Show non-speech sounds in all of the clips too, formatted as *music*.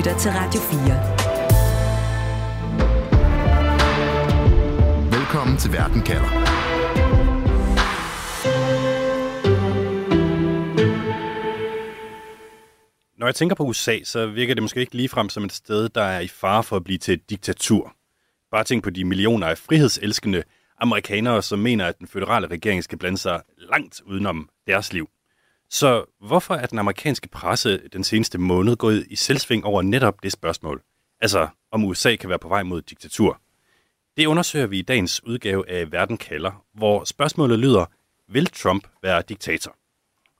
lytter til Radio 4. Velkommen til Verden kalder. Når jeg tænker på USA, så virker det måske ikke ligefrem som et sted, der er i fare for at blive til et diktatur. Bare tænk på de millioner af frihedselskende amerikanere, som mener, at den føderale regering skal blande sig langt udenom deres liv. Så hvorfor er den amerikanske presse den seneste måned gået i selvsving over netop det spørgsmål? Altså, om USA kan være på vej mod diktatur. Det undersøger vi i dagens udgave af Verden kalder, hvor spørgsmålet lyder, vil Trump være diktator?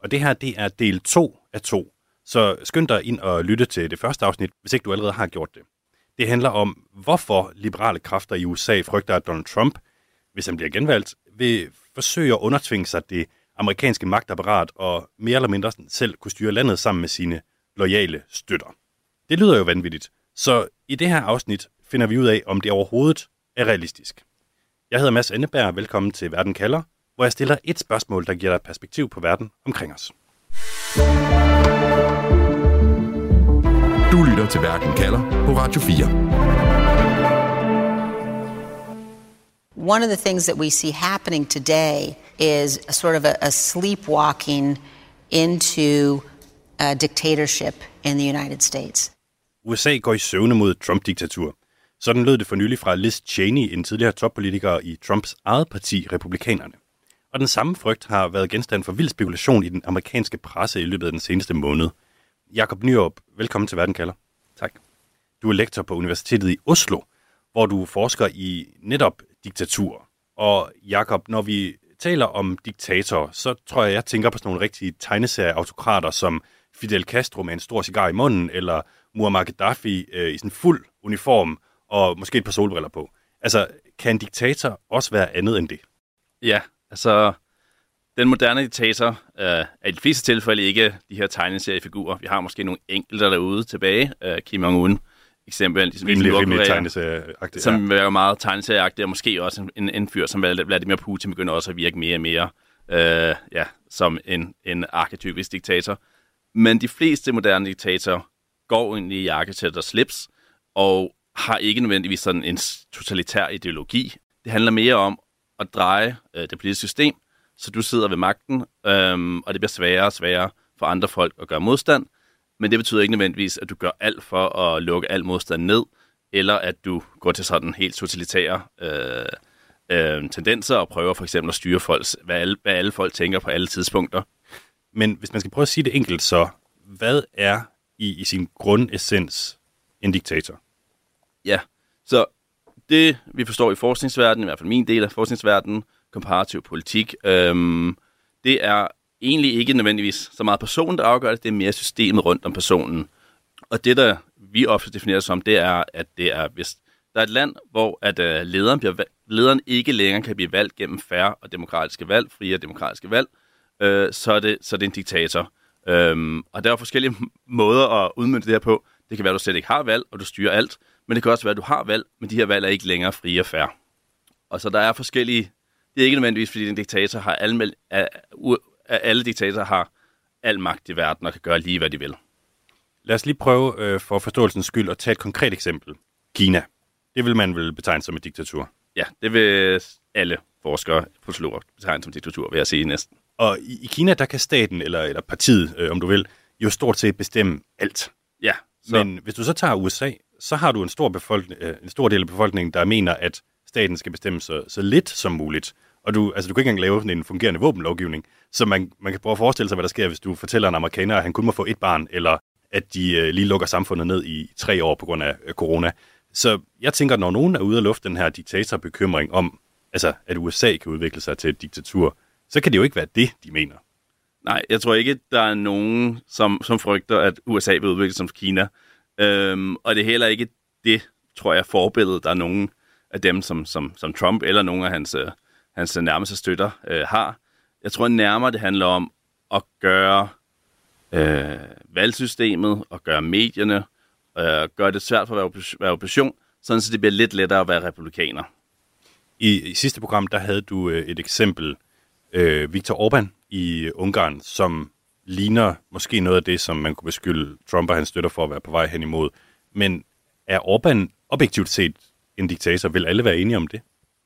Og det her, det er del 2 af 2. Så skynd dig ind og lytte til det første afsnit, hvis ikke du allerede har gjort det. Det handler om, hvorfor liberale kræfter i USA frygter, at Donald Trump, hvis han bliver genvalgt, vil forsøge at undertvinge sig det amerikanske magtapparat og mere eller mindre selv kunne styre landet sammen med sine lojale støtter. Det lyder jo vanvittigt, så i det her afsnit finder vi ud af, om det overhovedet er realistisk. Jeg hedder Mads Enneberg, velkommen til Verden kalder, hvor jeg stiller et spørgsmål, der giver dig perspektiv på verden omkring os. Du lytter til Verden kalder på Radio 4. One of the things that we see happening today is a sort of a, a sleepwalking into a dictatorship in the United States. USA går i søvne mod Trump-diktatur. Sådan lød det for nylig fra Liz Cheney, en tidligere toppolitiker i Trumps eget parti, Republikanerne. Og den samme frygt har været genstand for vild spekulation i den amerikanske presse i løbet af den seneste måned. Jakob Nyrup, velkommen til Verden kalder. Tak. Du er lektor på Universitetet i Oslo, hvor du forsker i netop diktatur. Og Jakob, når vi taler om diktatorer, så tror jeg, jeg tænker på sådan nogle rigtige tegneserieautokrater som Fidel Castro med en stor cigar i munden, eller Muammar Gaddafi øh, i sådan fuld uniform og måske et par solbriller på. Altså, kan en diktator også være andet end det? Ja, altså, den moderne diktator øh, er i de fleste tilfælde ikke de her tegneseriefigurer. Vi har måske nogle enkelte derude tilbage. Øh, Kim Jong-un, eksempel. Ligesom rimelig, rimelig tegneserieagtigt. Som ja. er meget tegneserieagtigt, og måske også en, en fyr som Vladimir Putin begynder også at virke mere og mere øh, ja, som en, en arketypisk diktator. Men de fleste moderne diktatorer går ind i jakkesæt og slips, og har ikke nødvendigvis sådan en totalitær ideologi. Det handler mere om at dreje øh, det politiske system, så du sidder ved magten, øhm, og det bliver sværere og sværere for andre folk at gøre modstand. Men det betyder ikke nødvendigvis, at du gør alt for at lukke al modstand ned, eller at du går til sådan helt totalitære øh, øh, tendenser og prøver for eksempel at styre folks, hvad alle, hvad alle folk tænker på alle tidspunkter. Men hvis man skal prøve at sige det enkelt, så hvad er i, i sin grundessens en diktator? Ja, så det vi forstår i forskningsverdenen, i hvert fald min del af forskningsverdenen, komparativ politik, øhm, det er egentlig ikke nødvendigvis så meget personen, der afgør det, det er mere systemet rundt om personen. Og det, der vi ofte definerer som, det er, at det er, hvis der er et land, hvor at, uh, lederen, bliver, lederen ikke længere kan blive valgt gennem færre og demokratiske valg, frie og demokratiske valg, øh, så, er det, så er det en diktator. Øhm, og der er forskellige måder at udmynde det her på. Det kan være, at du slet ikke har valg, og du styrer alt. Men det kan også være, at du har valg, men de her valg er ikke længere frie og færre. Og så der er forskellige... Det er ikke nødvendigvis, fordi en diktator har alle, alle diktatorer har al magt i verden og kan gøre lige, hvad de vil. Lad os lige prøve øh, for forståelsens skyld at tage et konkret eksempel. Kina. Det vil man vel betegne som et diktatur? Ja, det vil alle forskere, politologer betegne som diktatur, vil jeg sige næsten. Og i, i Kina, der kan staten, eller, eller partiet, øh, om du vil, jo stort set bestemme alt. Ja. Så... Men hvis du så tager USA, så har du en stor, befolkning, øh, en stor del af befolkningen, der mener, at staten skal bestemme så, så lidt som muligt. Og du, altså, du kan ikke engang lave sådan en fungerende våbenlovgivning. Så man, man kan prøve at forestille sig, hvad der sker, hvis du fortæller en amerikaner, at han kun må få et barn, eller at de øh, lige lukker samfundet ned i tre år på grund af øh, corona. Så jeg tænker, når nogen er ude at lufte den her diktatorbekymring om, altså, at USA kan udvikle sig til et diktatur, så kan det jo ikke være det, de mener. Nej, jeg tror ikke, der er nogen, som, som frygter, at USA vil udvikle sig som Kina. Øhm, og det er heller ikke det, tror jeg, forbilledet, der er nogen af dem, som, som, som Trump eller nogle af hans, øh, hans nærmeste støtter øh, har. Jeg tror nærmere, det handler om at gøre øh, valgsystemet og gøre medierne, øh, gøre det svært for at være, være opposition, sådan så det bliver lidt lettere at være republikaner. I, i sidste program, der havde du øh, et eksempel, øh, Viktor Orbán i Ungarn, som ligner måske noget af det, som man kunne beskylde Trump og hans støtter for at være på vej hen imod. Men er Orbán objektivt set en diktator? Vil alle være enige om det?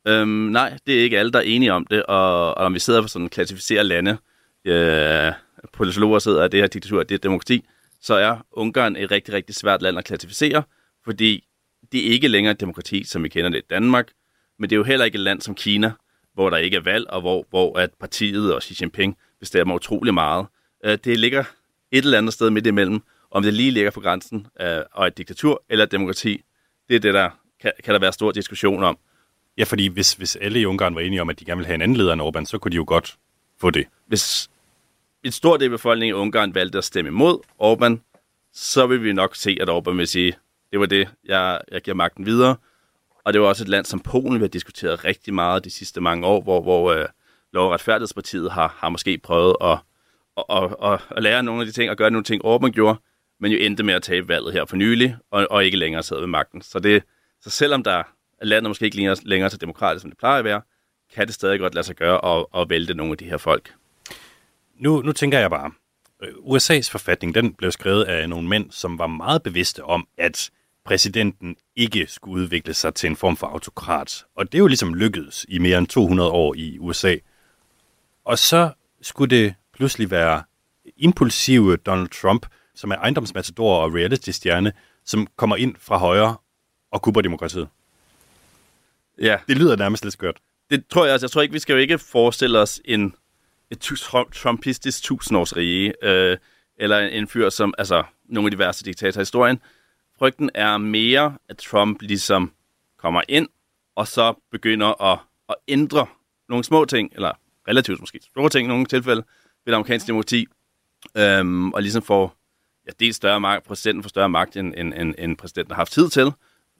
Øhm, nej, det er ikke alle, der er enige om det, og, og når vi sidder for sådan klassificerer lande, øh, politologer sidder af det her diktatur, det er demokrati, så er Ungarn et rigtig, rigtig svært land at klassificere, fordi det er ikke længere et demokrati, som vi kender det i Danmark, men det er jo heller ikke et land som Kina, hvor der ikke er valg, og hvor, hvor at partiet og Xi Jinping bestemmer utrolig meget. Øh, det ligger et eller andet sted midt imellem, om det lige ligger på grænsen af og et diktatur eller et demokrati. Det er det, der kan, kan der være stor diskussion om. Ja, fordi hvis, hvis alle i Ungarn var enige om, at de gerne ville have en anden leder end Orbán, så kunne de jo godt få det. Hvis et stort del af befolkningen i Ungarn valgte at stemme imod Orbán, så vil vi nok se, at Orbán vil sige, det var det, jeg, jeg giver magten videre. Og det var også et land som Polen, vi har diskuteret rigtig meget de sidste mange år, hvor, hvor øh, Lov- og Retfærdighedspartiet har, har måske prøvet at, at, at, at, at lære nogle af de ting og gøre nogle ting, Orbán gjorde, men jo endte med at tabe valget her for nylig, og, og ikke længere sidde ved magten. Så, det, så selvom der at landet måske ikke længere, længere så demokratisk, som det plejer at være, kan det stadig godt lade sig gøre at, at vælte nogle af de her folk. Nu, nu tænker jeg bare, øh, USA's forfatning, den blev skrevet af nogle mænd, som var meget bevidste om, at præsidenten ikke skulle udvikle sig til en form for autokrat. Og det er jo ligesom lykkedes i mere end 200 år i USA. Og så skulle det pludselig være impulsive Donald Trump, som er ejendomsmatador og reality-stjerne, som kommer ind fra højre og kubber demokratiet. Ja, Det lyder nærmest lidt skørt. det tror jeg også. Jeg tror ikke, vi skal jo ikke forestille os en, et trumpistisk tusindårsrige, øh, eller en, en fyr som, altså, nogle af de værste diktatorer i historien. Frygten er mere, at Trump ligesom kommer ind, og så begynder at, at ændre nogle små ting, eller relativt måske store ting i nogle tilfælde, ved det amerikanske demokrati, øhm, og ligesom får ja, dels større magt, præsidenten får større magt, end, end, end, end præsidenten har haft tid til,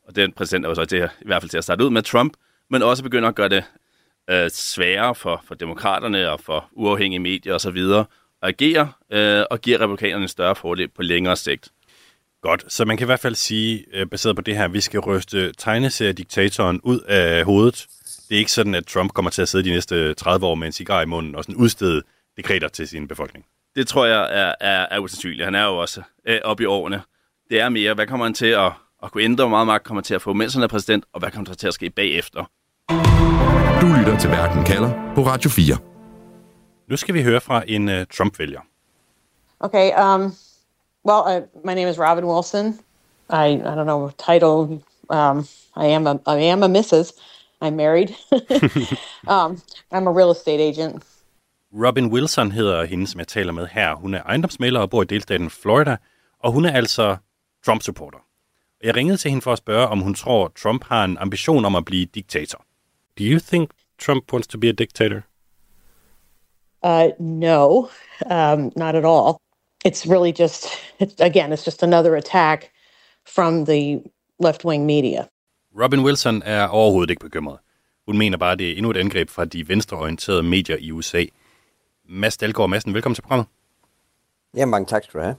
og den præsident er jo så til, i hvert fald til at starte ud med Trump, men også begynder at gøre det øh, sværere for, for demokraterne og for uafhængige medier osv. at agere, øh, og giver republikanerne en større fordel på længere sigt. Godt, så man kan i hvert fald sige, øh, baseret på det her, at vi skal ryste tegneseriediktatoren ud af hovedet. Det er ikke sådan, at Trump kommer til at sidde de næste 30 år med en cigar i munden og sådan udstede dekreter til sin befolkning. Det tror jeg er, er, er usandsynligt. Han er jo også øh, oppe i årene. Det er mere, hvad kommer han til at, at kunne ændre, hvor meget magt kommer til at få, mens han er præsident, og hvad kommer der til at ske bagefter. Du lytter til Verden kalder på Radio 4. Nu skal vi høre fra en uh, Trump-vælger. Okay. Um, well, uh, my name is Robin Wilson. I I don't know title. Um, I am a I am a Mrs. I'm married. *laughs* *laughs* um, I'm a real estate agent. Robin Wilson hedder hende, som jeg taler med her. Hun er ejendomsmælder og bor i delstaten Florida, og hun er altså Trump-supporter. Jeg ringede til hende for at spørge, om hun tror, Trump har en ambition om at blive diktator. Do you think Trump wants to be a dictator? Uh, no, um, not at all. It's really just it's, again, it's just another attack from the left wing media. Robin Wilson er overhovedet ikke bekymret. Hun mener bare, at det er endnu et angreb fra de venstreorienterede medier i USA. Mads Dahlgaard Madsen, velkommen til programmet. Ja, mange tak skal du have.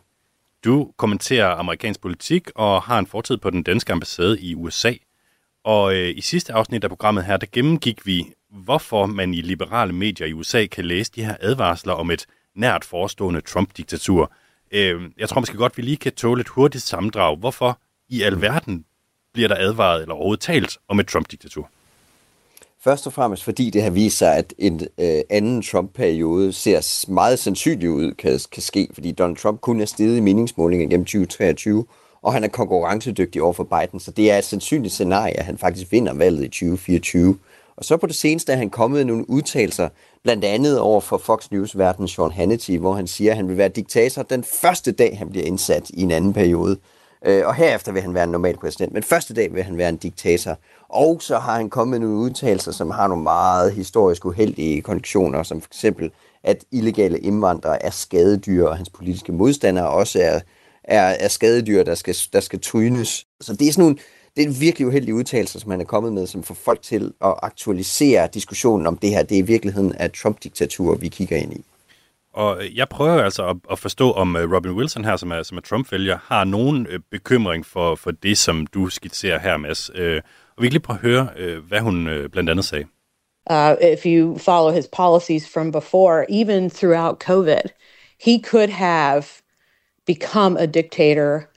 Du kommenterer amerikansk politik og har en fortid på den danske ambassade i USA. Og øh, i sidste afsnit af programmet her, der gennemgik vi, hvorfor man i liberale medier i USA kan læse de her advarsler om et nært forestående Trump-diktatur. Øh, jeg tror måske godt, vi lige kan tåle et hurtigt sammendrag. Hvorfor i alverden bliver der advaret eller overhovedet talt om et Trump-diktatur? Først og fremmest fordi det har vist sig, at en øh, anden Trump-periode ser meget sandsynlig ud kan, kan ske, fordi Donald Trump kun er steget i meningsmålinger gennem 2023, og han er konkurrencedygtig over for Biden, så det er et sandsynligt scenarie, at han faktisk vinder valget i 2024. Og så på det seneste er han kommet med nogle udtalelser, blandt andet over for Fox News-verden Sean Hannity, hvor han siger, at han vil være diktator den første dag, han bliver indsat i en anden periode. Øh, og herefter vil han være en normal præsident, men første dag vil han være en diktator. Og så har han kommet med nogle udtalelser, som har nogle meget historisk uheldige konklusioner, som for eksempel, at illegale indvandrere er skadedyr, og hans politiske modstandere også er, er, er skadedyr, der skal, der skal trynes. Så det er sådan nogle, det er virkelig uheldige udtalelse, som han er kommet med, som får folk til at aktualisere diskussionen om det her. Det er i virkeligheden af Trump-diktatur, vi kigger ind i. Og øh, jeg prøver altså at, at forstå, om øh, Robin Wilson her, som er, som er Trump-vælger, har nogen øh, bekymring for, for det, som du skitserer her, Mads. Og vi kan lige prøve at høre, hvad hun blandt andet sagde. Uh, if you follow his policies from before, even throughout COVID, he could have become a dictator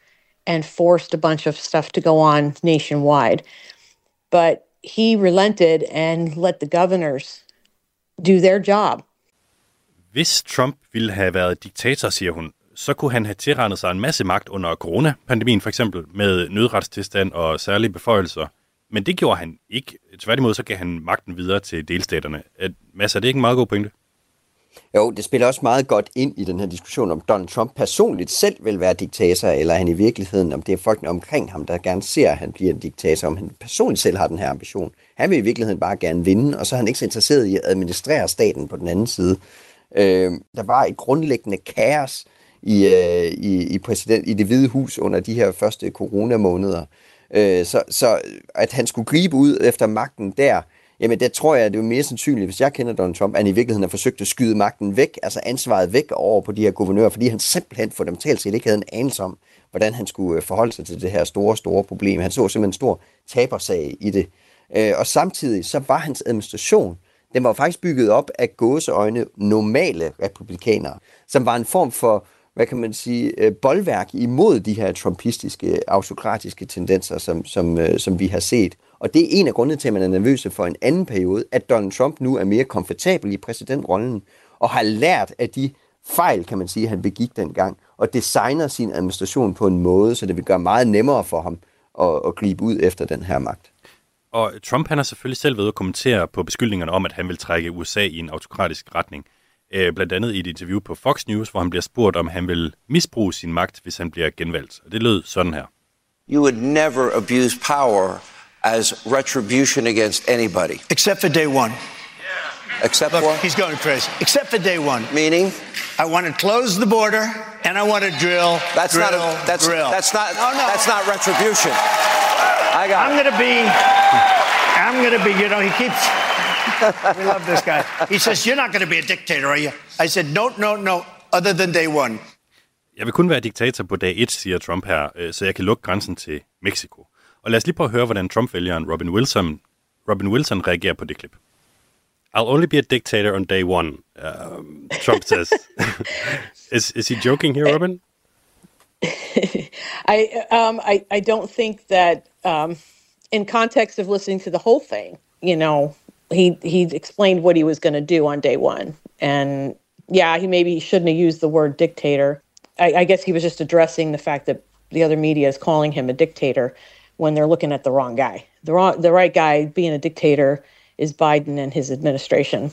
and forced a bunch of stuff to go on nationwide. But he relented and let the governors do their job. Hvis Trump ville have været diktator, siger hun, så kunne han have tilrendet sig en masse magt under coronapandemien for eksempel, med nødretstilstand og særlige beføjelser. Men det gjorde han ikke. Tværtimod så gav han magten videre til delstaterne. Mads, er det ikke en meget god pointe? Jo, det spiller også meget godt ind i den her diskussion, om Donald Trump personligt selv vil være diktator, eller han i virkeligheden, om det er folkene omkring ham, der gerne ser, at han bliver en diktator, om han personligt selv har den her ambition. Han vil i virkeligheden bare gerne vinde, og så er han ikke så interesseret i at administrere staten på den anden side. Øh, der var et grundlæggende kaos i, øh, i, i, præsident, i det hvide hus under de her første coronamåneder. Øh, så, så at han skulle gribe ud efter magten der, Jamen, det tror jeg, det er mere sandsynligt, hvis jeg kender Donald Trump, at han i virkeligheden har forsøgt at skyde magten væk, altså ansvaret væk over på de her guvernører, fordi han simpelthen fundamentalt set ikke havde en anelse om, hvordan han skulle øh, forholde sig til det her store, store problem. Han så simpelthen en stor tabersag i det. Øh, og samtidig så var hans administration, den var faktisk bygget op af gåseøjne normale republikanere, som var en form for hvad kan man sige, øh, boldværk imod de her trumpistiske, autokratiske tendenser, som, som, øh, som vi har set. Og det er en af grundene til, at man er nervøs for en anden periode, at Donald Trump nu er mere komfortabel i præsidentrollen, og har lært af de fejl, kan man sige, han begik dengang, og designer sin administration på en måde, så det vil gøre meget nemmere for ham at, at gribe ud efter den her magt. Og Trump han har selvfølgelig selv været at kommentere på beskyldningerne om, at han vil trække USA i en autokratisk retning. Øh, blandt andet i et interview på Fox News, hvor han bliver spurgt, om han vil misbruge sin magt, hvis han bliver genvalgt. Og det lød sådan her. You would never abuse power as retribution against anybody. Except for day one. Except Look, what? he's going crazy. Except for day one. Meaning? I want to close the border and I want to drill. That's drill, not a, that's drill. that's not No, no. that's not retribution. I got I'm it. going to be. I'm going to be. You know, he keeps. we love this guy. He says, "You're not going to be a dictator, are you?" I said, "No, no, no. Other than day one." Jeg vil kun være diktator på dag 1, siger Trump her, øh, så jeg kan lukke grænsen til Mexico. Og lad os lige prøve at høre, hvordan Trump-vælgeren Robin Wilson, Robin Wilson reagerer på det klip. I'll only be a dictator on day one, um, Trump says. *laughs* is, is he joking here, Robin? *laughs* I um I, I don't think that um in context of listening to the whole thing, you know, he he explained what he was going to do on day one, and yeah, he maybe shouldn't have used the word dictator. I, I guess he was just addressing the fact that the other media is calling him a dictator when they're looking at the wrong guy. The wrong the right guy being a dictator is Biden and his administration.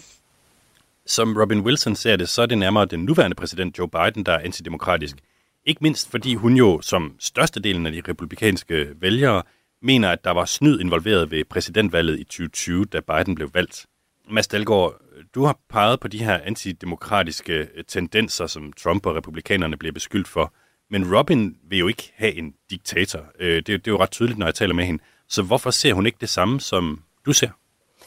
Som Robin Wilson ser det, så er det nærmere den nuværende præsident Joe Biden, der er antidemokratisk. Ikke mindst fordi hun jo, som størstedelen af de republikanske vælgere, mener, at der var snyd involveret ved præsidentvalget i 2020, da Biden blev valgt. Mads Dalgaard, du har peget på de her antidemokratiske øh, tendenser, som Trump og republikanerne bliver beskyldt for. Men Robin vil jo ikke have en diktator. Øh, det, det er jo ret tydeligt, når jeg taler med hende. Så hvorfor ser hun ikke det samme, som du ser?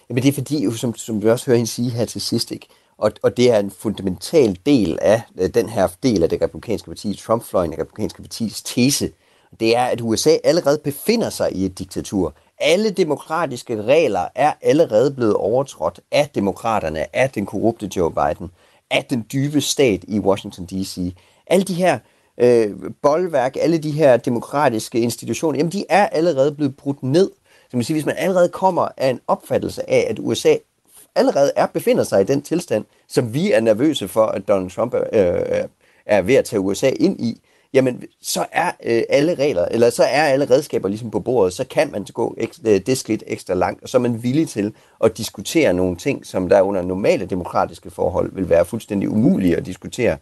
Jamen det er fordi, som, som vi også hører hende sige her til sidst, ikke? Og, og det er en fundamental del af øh, den her del af det republikanske parti, Trump-fløjen det republikanske partis tese. Det er, at USA allerede befinder sig i et diktatur. Alle demokratiske regler er allerede blevet overtrådt af demokraterne, af den korrupte Joe Biden, af den dybe stat i Washington D.C. Alle de her øh, boldværk, alle de her demokratiske institutioner, jamen de er allerede blevet brudt ned. Så man siger, hvis man allerede kommer af en opfattelse af, at USA allerede er befinder sig i den tilstand, som vi er nervøse for, at Donald Trump er, øh, er ved at tage USA ind i, jamen så er øh, alle regler, eller så er alle redskaber ligesom på bordet, så kan man gå ekstra, øh, det skridt ekstra langt, og så er man villig til at diskutere nogle ting, som der under normale demokratiske forhold vil være fuldstændig umulige at diskutere.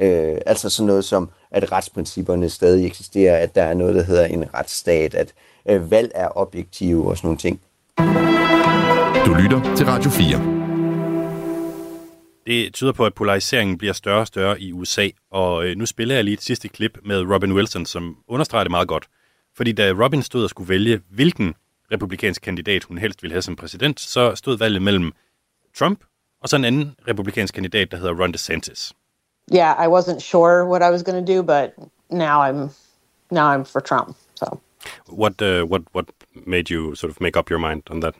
Øh, altså sådan noget som, at retsprincipperne stadig eksisterer, at der er noget, der hedder en retsstat, at øh, valg er objektive og sådan nogle ting. Du lytter til Radio 4. Det tyder på, at polariseringen bliver større og større i USA, og øh, nu spiller jeg lige et sidste klip med Robin Wilson, som understreger det meget godt. Fordi da Robin stod og skulle vælge, hvilken republikansk kandidat hun helst ville have som præsident, så stod valget mellem Trump og så en anden republikansk kandidat, der hedder Ron DeSantis. Yeah, I wasn't sure what I was going to do, but now I'm now I'm for Trump. So What, uh, what, what made you sort of make up your mind on that?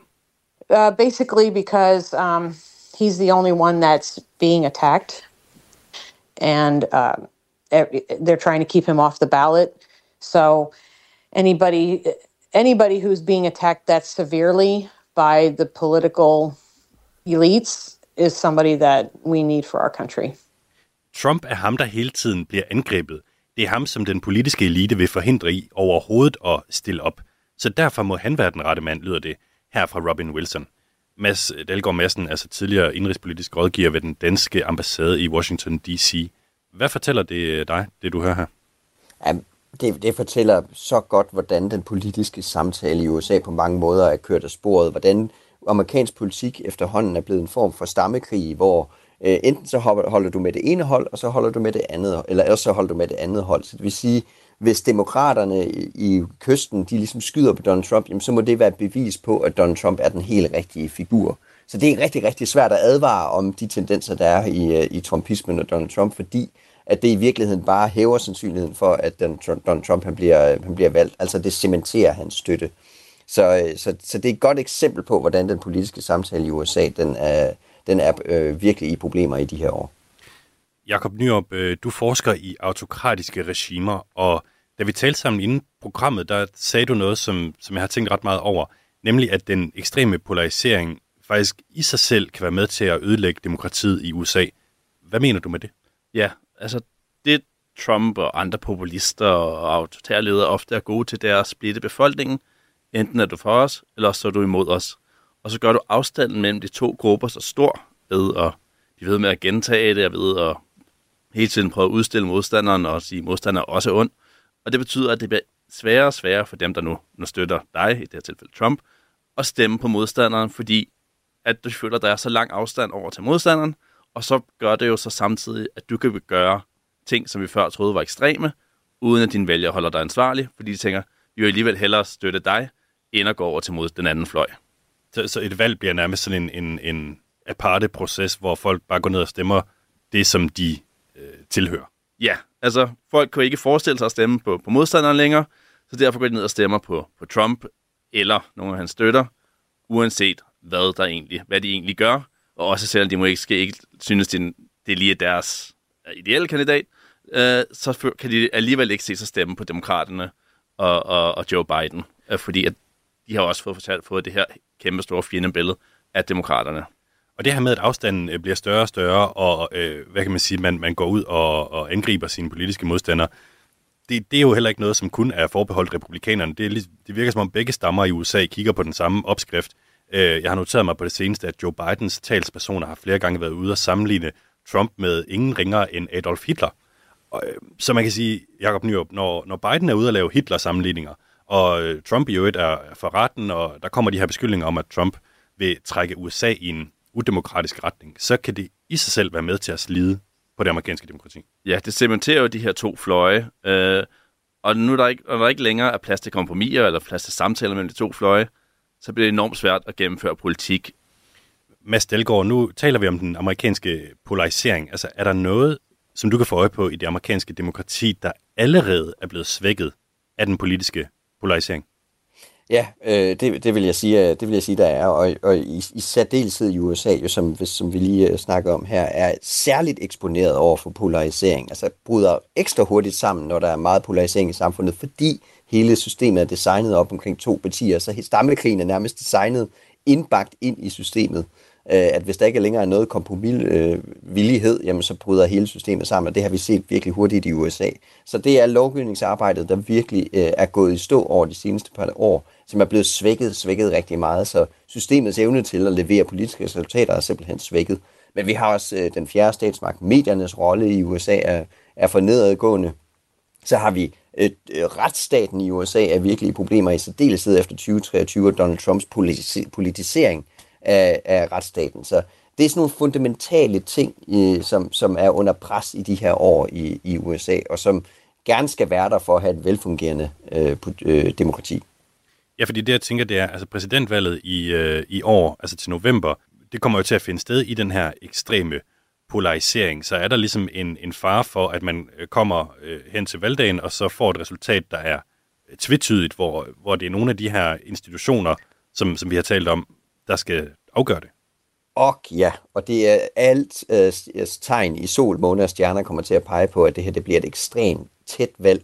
Uh, basically, because um, he's the only one that's being attacked, and uh, they're trying to keep him off the ballot. So anybody anybody who's being attacked that severely by the political elites is somebody that we need for our country. Trump er ham, der hele tiden bliver angrebet. Det er ham, som den politiske elite vil forhindre i overhovedet at stille op. Så derfor må han være den rette mand, lyder det her fra Robin Wilson. Mads Dalgaard Madsen, altså tidligere indrigspolitisk rådgiver ved den danske ambassade i Washington D.C. Hvad fortæller det øh, dig, det du hører her? Ja, det, det fortæller så godt, hvordan den politiske samtale i USA på mange måder er kørt af sporet. Hvordan amerikansk politik efterhånden er blevet en form for stammekrig, hvor øh, enten så holder du med det ene hold, og så holder du med det andet, eller også så holder du med det andet hold. Så det vil sige, hvis demokraterne i, kysten, de ligesom skyder på Donald Trump, jamen, så må det være et bevis på, at Donald Trump er den helt rigtige figur. Så det er rigtig, rigtig svært at advare om de tendenser, der er i, øh, i trumpismen og Donald Trump, fordi at det i virkeligheden bare hæver sandsynligheden for, at Donald Trump han bliver, øh, han bliver valgt. Altså det cementerer hans støtte. Så, øh, så, så det er et godt eksempel på, hvordan den politiske samtale i USA, den er, den er øh, virkelig i problemer i de her år. Jakob Nyrup, øh, du forsker i autokratiske regimer, og da vi talte sammen inden programmet, der sagde du noget, som, som jeg har tænkt ret meget over, nemlig at den ekstreme polarisering faktisk i sig selv kan være med til at ødelægge demokratiet i USA. Hvad mener du med det? Ja, altså det Trump og andre populister og autoritære ledere ofte er gode til, det er at splitte befolkningen. Enten er du for os, eller så er du imod os. Og så gør du afstanden mellem de to grupper så stor ved at de ved med at gentage det, og ved at hele tiden prøve at udstille modstanderen og sige, at modstanderen er også ond. Og det betyder, at det bliver sværere og sværere for dem, der nu, nu støtter dig, i det her tilfælde Trump, at stemme på modstanderen, fordi at du føler, at der er så lang afstand over til modstanderen, og så gør det jo så samtidig, at du kan gøre ting, som vi før troede var ekstreme, uden at dine vælgere holder dig ansvarlig, fordi de tænker, vi vil alligevel hellere støtte dig, end at gå over til mod den anden fløj. Så, så et valg bliver nærmest sådan en, en, en aparte proces, hvor folk bare går ned og stemmer det, som de øh, tilhører. Ja, altså folk kan ikke forestille sig at stemme på, på modstanderen længere, så derfor går de ned og stemmer på, på Trump eller nogle af hans støtter, uanset hvad, der egentlig, hvad de egentlig gør, og også selvom de måske ikke, ikke synes, det, det er lige deres ideelle kandidat, øh, så kan de alligevel ikke se sig stemme på demokraterne og, og, og Joe Biden, øh, fordi at de har også fået, fortalt, fået det her kæmpe store fjendebillede af demokraterne. Og det her med, at afstanden øh, bliver større og større, og øh, hvad kan man sige, man, man går ud og, og angriber sine politiske modstandere, det, det er jo heller ikke noget, som kun er forbeholdt republikanerne. Det, er, det virker som om begge stammer i USA kigger på den samme opskrift. Øh, jeg har noteret mig på det seneste, at Joe Bidens talspersoner har flere gange været ude og sammenligne Trump med ingen ringere end Adolf Hitler. Og, øh, så man kan sige, Jacob Nyrup, når, når Biden er ude og lave Hitler-sammenligninger, og øh, Trump i øvrigt er for retten, og der kommer de her beskyldninger om, at Trump vil trække USA i en udemokratisk retning, så kan det i sig selv være med til at slide på det amerikanske demokrati. Ja, det cementerer jo de her to fløje, øh, og nu er der, ikke, og der ikke længere er plads til kompromiser eller plads til samtaler mellem de to fløje, så bliver det enormt svært at gennemføre politik. Mads Delgaard, nu taler vi om den amerikanske polarisering. Altså, er der noget, som du kan få øje på i det amerikanske demokrati, der allerede er blevet svækket af den politiske polarisering? Ja, øh, det, det, vil jeg sige, øh, det vil jeg sige, der er, og, og i, i særdeleshed i USA, jo, som, som vi lige øh, snakker om her, er særligt eksponeret over for polarisering. Altså bryder ekstra hurtigt sammen, når der er meget polarisering i samfundet, fordi hele systemet er designet op omkring to partier, så stammekrigen er nærmest designet indbagt ind i systemet. Øh, Øh, at hvis der ikke længere er noget kompromisvillighed, øh, jamen så bryder hele systemet sammen, og det har vi set virkelig hurtigt i USA. Så det er lovgivningsarbejdet, der virkelig øh, er gået i stå over de seneste par år, som er blevet svækket, svækket rigtig meget, så systemets evne til at levere politiske resultater er simpelthen svækket. Men vi har også øh, den fjerde statsmagt, mediernes rolle i USA er, er for nedadgående. Så har vi et, øh, retsstaten i USA er virkelig i problemer i særdeleshed efter 2023 og Donald Trumps politisering af, af retsstaten. Så det er sådan nogle fundamentale ting, øh, som, som er under pres i de her år i, i USA, og som gerne skal være der for at have et velfungerende øh, øh, demokrati. Ja, fordi det jeg tænker, det er, altså præsidentvalget i, øh, i år, altså til november, det kommer jo til at finde sted i den her ekstreme polarisering. Så er der ligesom en, en fare for, at man øh, kommer øh, hen til valgdagen, og så får et resultat, der er øh, tvetydigt, hvor, hvor det er nogle af de her institutioner, som, som vi har talt om, der skal afgøre det. Og ja, og det er alt øh, øh tegn i sol, måne og stjerner kommer til at pege på, at det her det bliver et ekstremt tæt valg.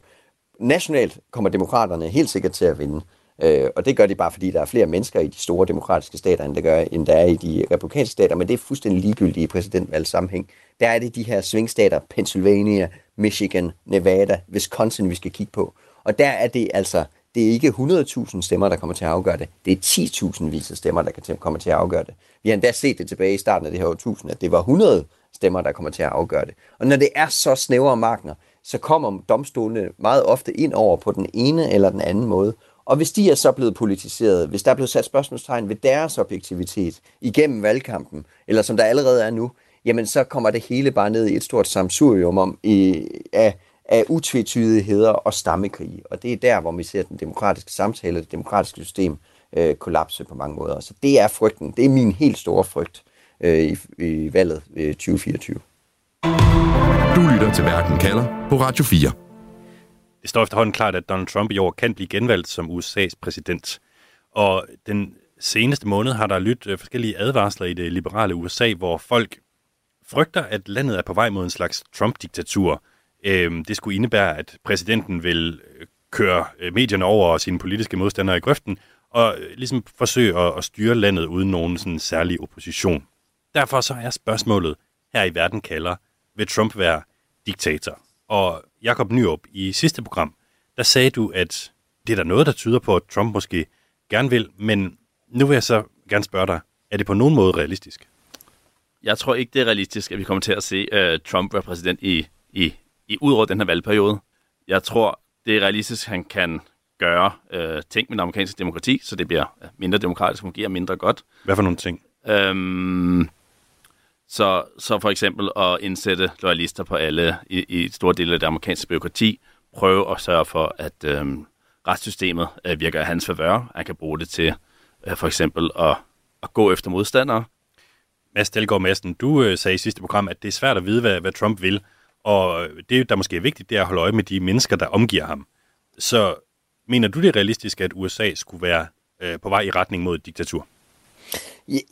nationalt kommer demokraterne helt sikkert til at vinde. Øh, og det gør de bare, fordi der er flere mennesker i de store demokratiske stater, end der, gør, end der er i de republikanske stater, men det er fuldstændig ligegyldigt i præsidentvalgssammenhæng. Der er det de her svingstater, Pennsylvania, Michigan, Nevada, Wisconsin, vi skal kigge på. Og der er det altså, det er ikke 100.000 stemmer, der kommer til at afgøre det. Det er 10.000 vis af stemmer, der kan komme til at afgøre det. Vi har endda set det tilbage i starten af det her årtusind, at det var 100 stemmer, der kommer til at afgøre det. Og når det er så snævre markner, så kommer domstolene meget ofte ind over på den ene eller den anden måde. Og hvis de er så blevet politiseret, hvis der er blevet sat spørgsmålstegn ved deres objektivitet igennem valgkampen, eller som der allerede er nu, jamen så kommer det hele bare ned i et stort samsurium om, i, af, af utvetydigheder og stammekrige. Og det er der, hvor vi ser den demokratiske samtale, det demokratiske system øh, kollapse på mange måder. Så det er frygten. Det er min helt store frygt øh, i, i valget øh, 2024. Du lytter til Verden kalder på Radio 4. Det står efterhånden klart, at Donald Trump i år kan blive genvalgt som USA's præsident. Og den seneste måned har der lyttet øh, forskellige advarsler i det liberale USA, hvor folk frygter, at landet er på vej mod en slags Trump-diktatur. Øh, det skulle indebære, at præsidenten vil øh, køre øh, medierne over og sine politiske modstandere i grøften, og øh, ligesom forsøge at styre landet uden nogen sådan særlig opposition. Derfor så er spørgsmålet her i Verden kalder, vil Trump være diktator? Og Jakob Nyrup, i sidste program, der sagde du, at det er der noget, der tyder på, at Trump måske gerne vil, men nu vil jeg så gerne spørge dig, er det på nogen måde realistisk? Jeg tror ikke, det er realistisk, at vi kommer til at se uh, Trump være præsident i, i, i ud over den her valgperiode. Jeg tror, det er realistisk, han kan gøre uh, ting med det amerikanske demokrati, så det bliver mindre demokratisk, fungerer mindre godt. Hvad for nogle ting? Um, så, så for eksempel at indsætte loyalister på alle i, i et stort del af det amerikanske byråkrati, prøve at sørge for, at øhm, retssystemet øh, virker af hans favør. Han kan bruge det til øh, for eksempel at, at gå efter modstandere. Mads Delgaard Madsen, du øh, sagde i sidste program, at det er svært at vide, hvad, hvad Trump vil. Og det, der måske er vigtigt, det er at holde øje med de mennesker, der omgiver ham. Så mener du, det er realistisk, at USA skulle være øh, på vej i retning mod et diktatur?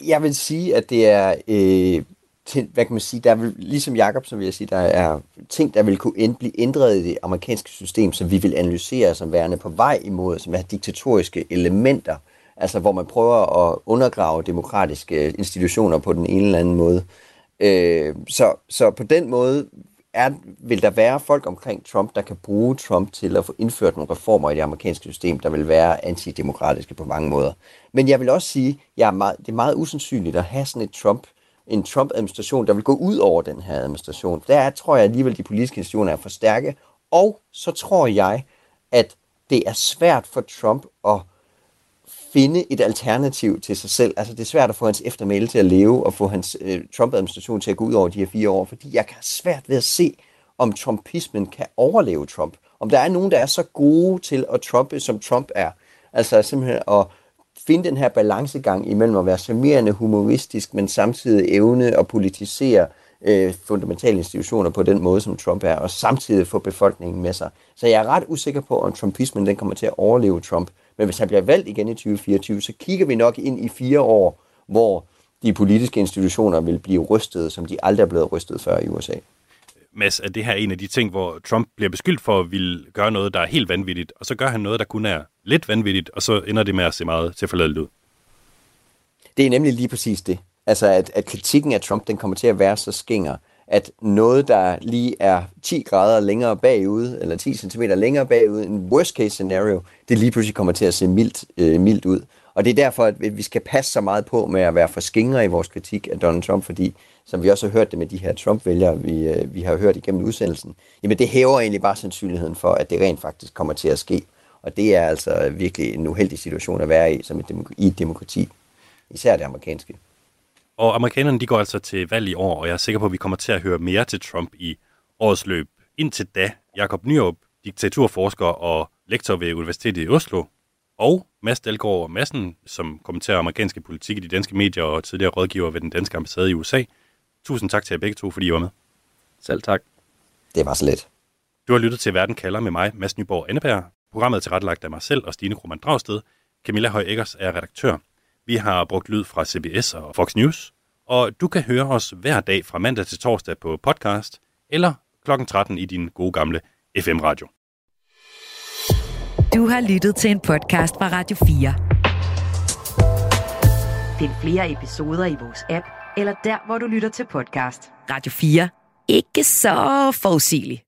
Jeg vil sige, at det er øh, til, hvad kan man sige, der vil, ligesom Jakob, som vil jeg sige, der er ting, der vil kunne blive ændret i det amerikanske system, som vi vil analysere som værende på vej imod, som er diktatoriske elementer, altså hvor man prøver at undergrave demokratiske institutioner på den ene eller anden måde. Øh, så, så på den måde er, vil der være folk omkring Trump, der kan bruge Trump til at få indført nogle reformer i det amerikanske system, der vil være antidemokratiske på mange måder. Men jeg vil også sige, at det er meget usandsynligt at have sådan et Trump en Trump-administration, der vil gå ud over den her administration. Der tror jeg alligevel, at de politiske institutioner er for stærke. Og så tror jeg, at det er svært for Trump at finde et alternativ til sig selv. Altså det er svært at få hans eftermæle til at leve og få hans øh, Trump-administration til at gå ud over de her fire år, fordi jeg kan svært ved at se, om trumpismen kan overleve Trump. Om der er nogen, der er så gode til at trumpe, som Trump er. Altså simpelthen at finde den her balancegang imellem at være charmerende, humoristisk, men samtidig evne at politisere øh, fundamentale institutioner på den måde, som Trump er, og samtidig få befolkningen med sig. Så jeg er ret usikker på, om trumpismen den kommer til at overleve Trump. Men hvis han bliver valgt igen i 2024, så kigger vi nok ind i fire år, hvor de politiske institutioner vil blive rystet, som de aldrig er blevet rystet før i USA. Mads, er det her en af de ting, hvor Trump bliver beskyldt for at ville gøre noget, der er helt vanvittigt, og så gør han noget, der kun er lidt vanvittigt, og så ender det med at se meget tilforladeligt ud? Det er nemlig lige præcis det. Altså, at, at kritikken af Trump, den kommer til at være så skinger, at noget, der lige er 10 grader længere bagud, eller 10 cm længere bagud, en worst case scenario, det lige pludselig kommer til at se mildt, øh, mildt ud. Og det er derfor, at vi skal passe så meget på med at være for skingre i vores kritik af Donald Trump, fordi som vi også har hørt det med de her Trump-vælgere, vi, øh, vi har hørt igennem udsendelsen, jamen det hæver egentlig bare sandsynligheden for, at det rent faktisk kommer til at ske. Og det er altså virkelig en uheldig situation at være i, som et demok- i et demokrati. Især det amerikanske. Og amerikanerne de går altså til valg i år, og jeg er sikker på, at vi kommer til at høre mere til Trump i årets løb. Indtil da, Jakob Nyrup, diktaturforsker og lektor ved Universitetet i Oslo, og Mads Dalgaard Madsen, som kommenterer amerikanske politik i de danske medier og tidligere rådgiver ved den danske ambassade i USA. Tusind tak til jer begge to, fordi I var med. Selv tak. Det var så let. Du har lyttet til Verden kalder med mig, Mads Nyborg Anneberg. Programmet er tilrettelagt af mig selv og Stine Krohmann Dragsted. Camilla Høj Eggers er redaktør. Vi har brugt lyd fra CBS og Fox News, og du kan høre os hver dag fra mandag til torsdag på podcast eller kl. 13 i din gode gamle FM-radio. Du har lyttet til en podcast fra Radio 4. Find flere episoder i vores app, eller der, hvor du lytter til podcast. Radio 4. Ikke så forudsigeligt.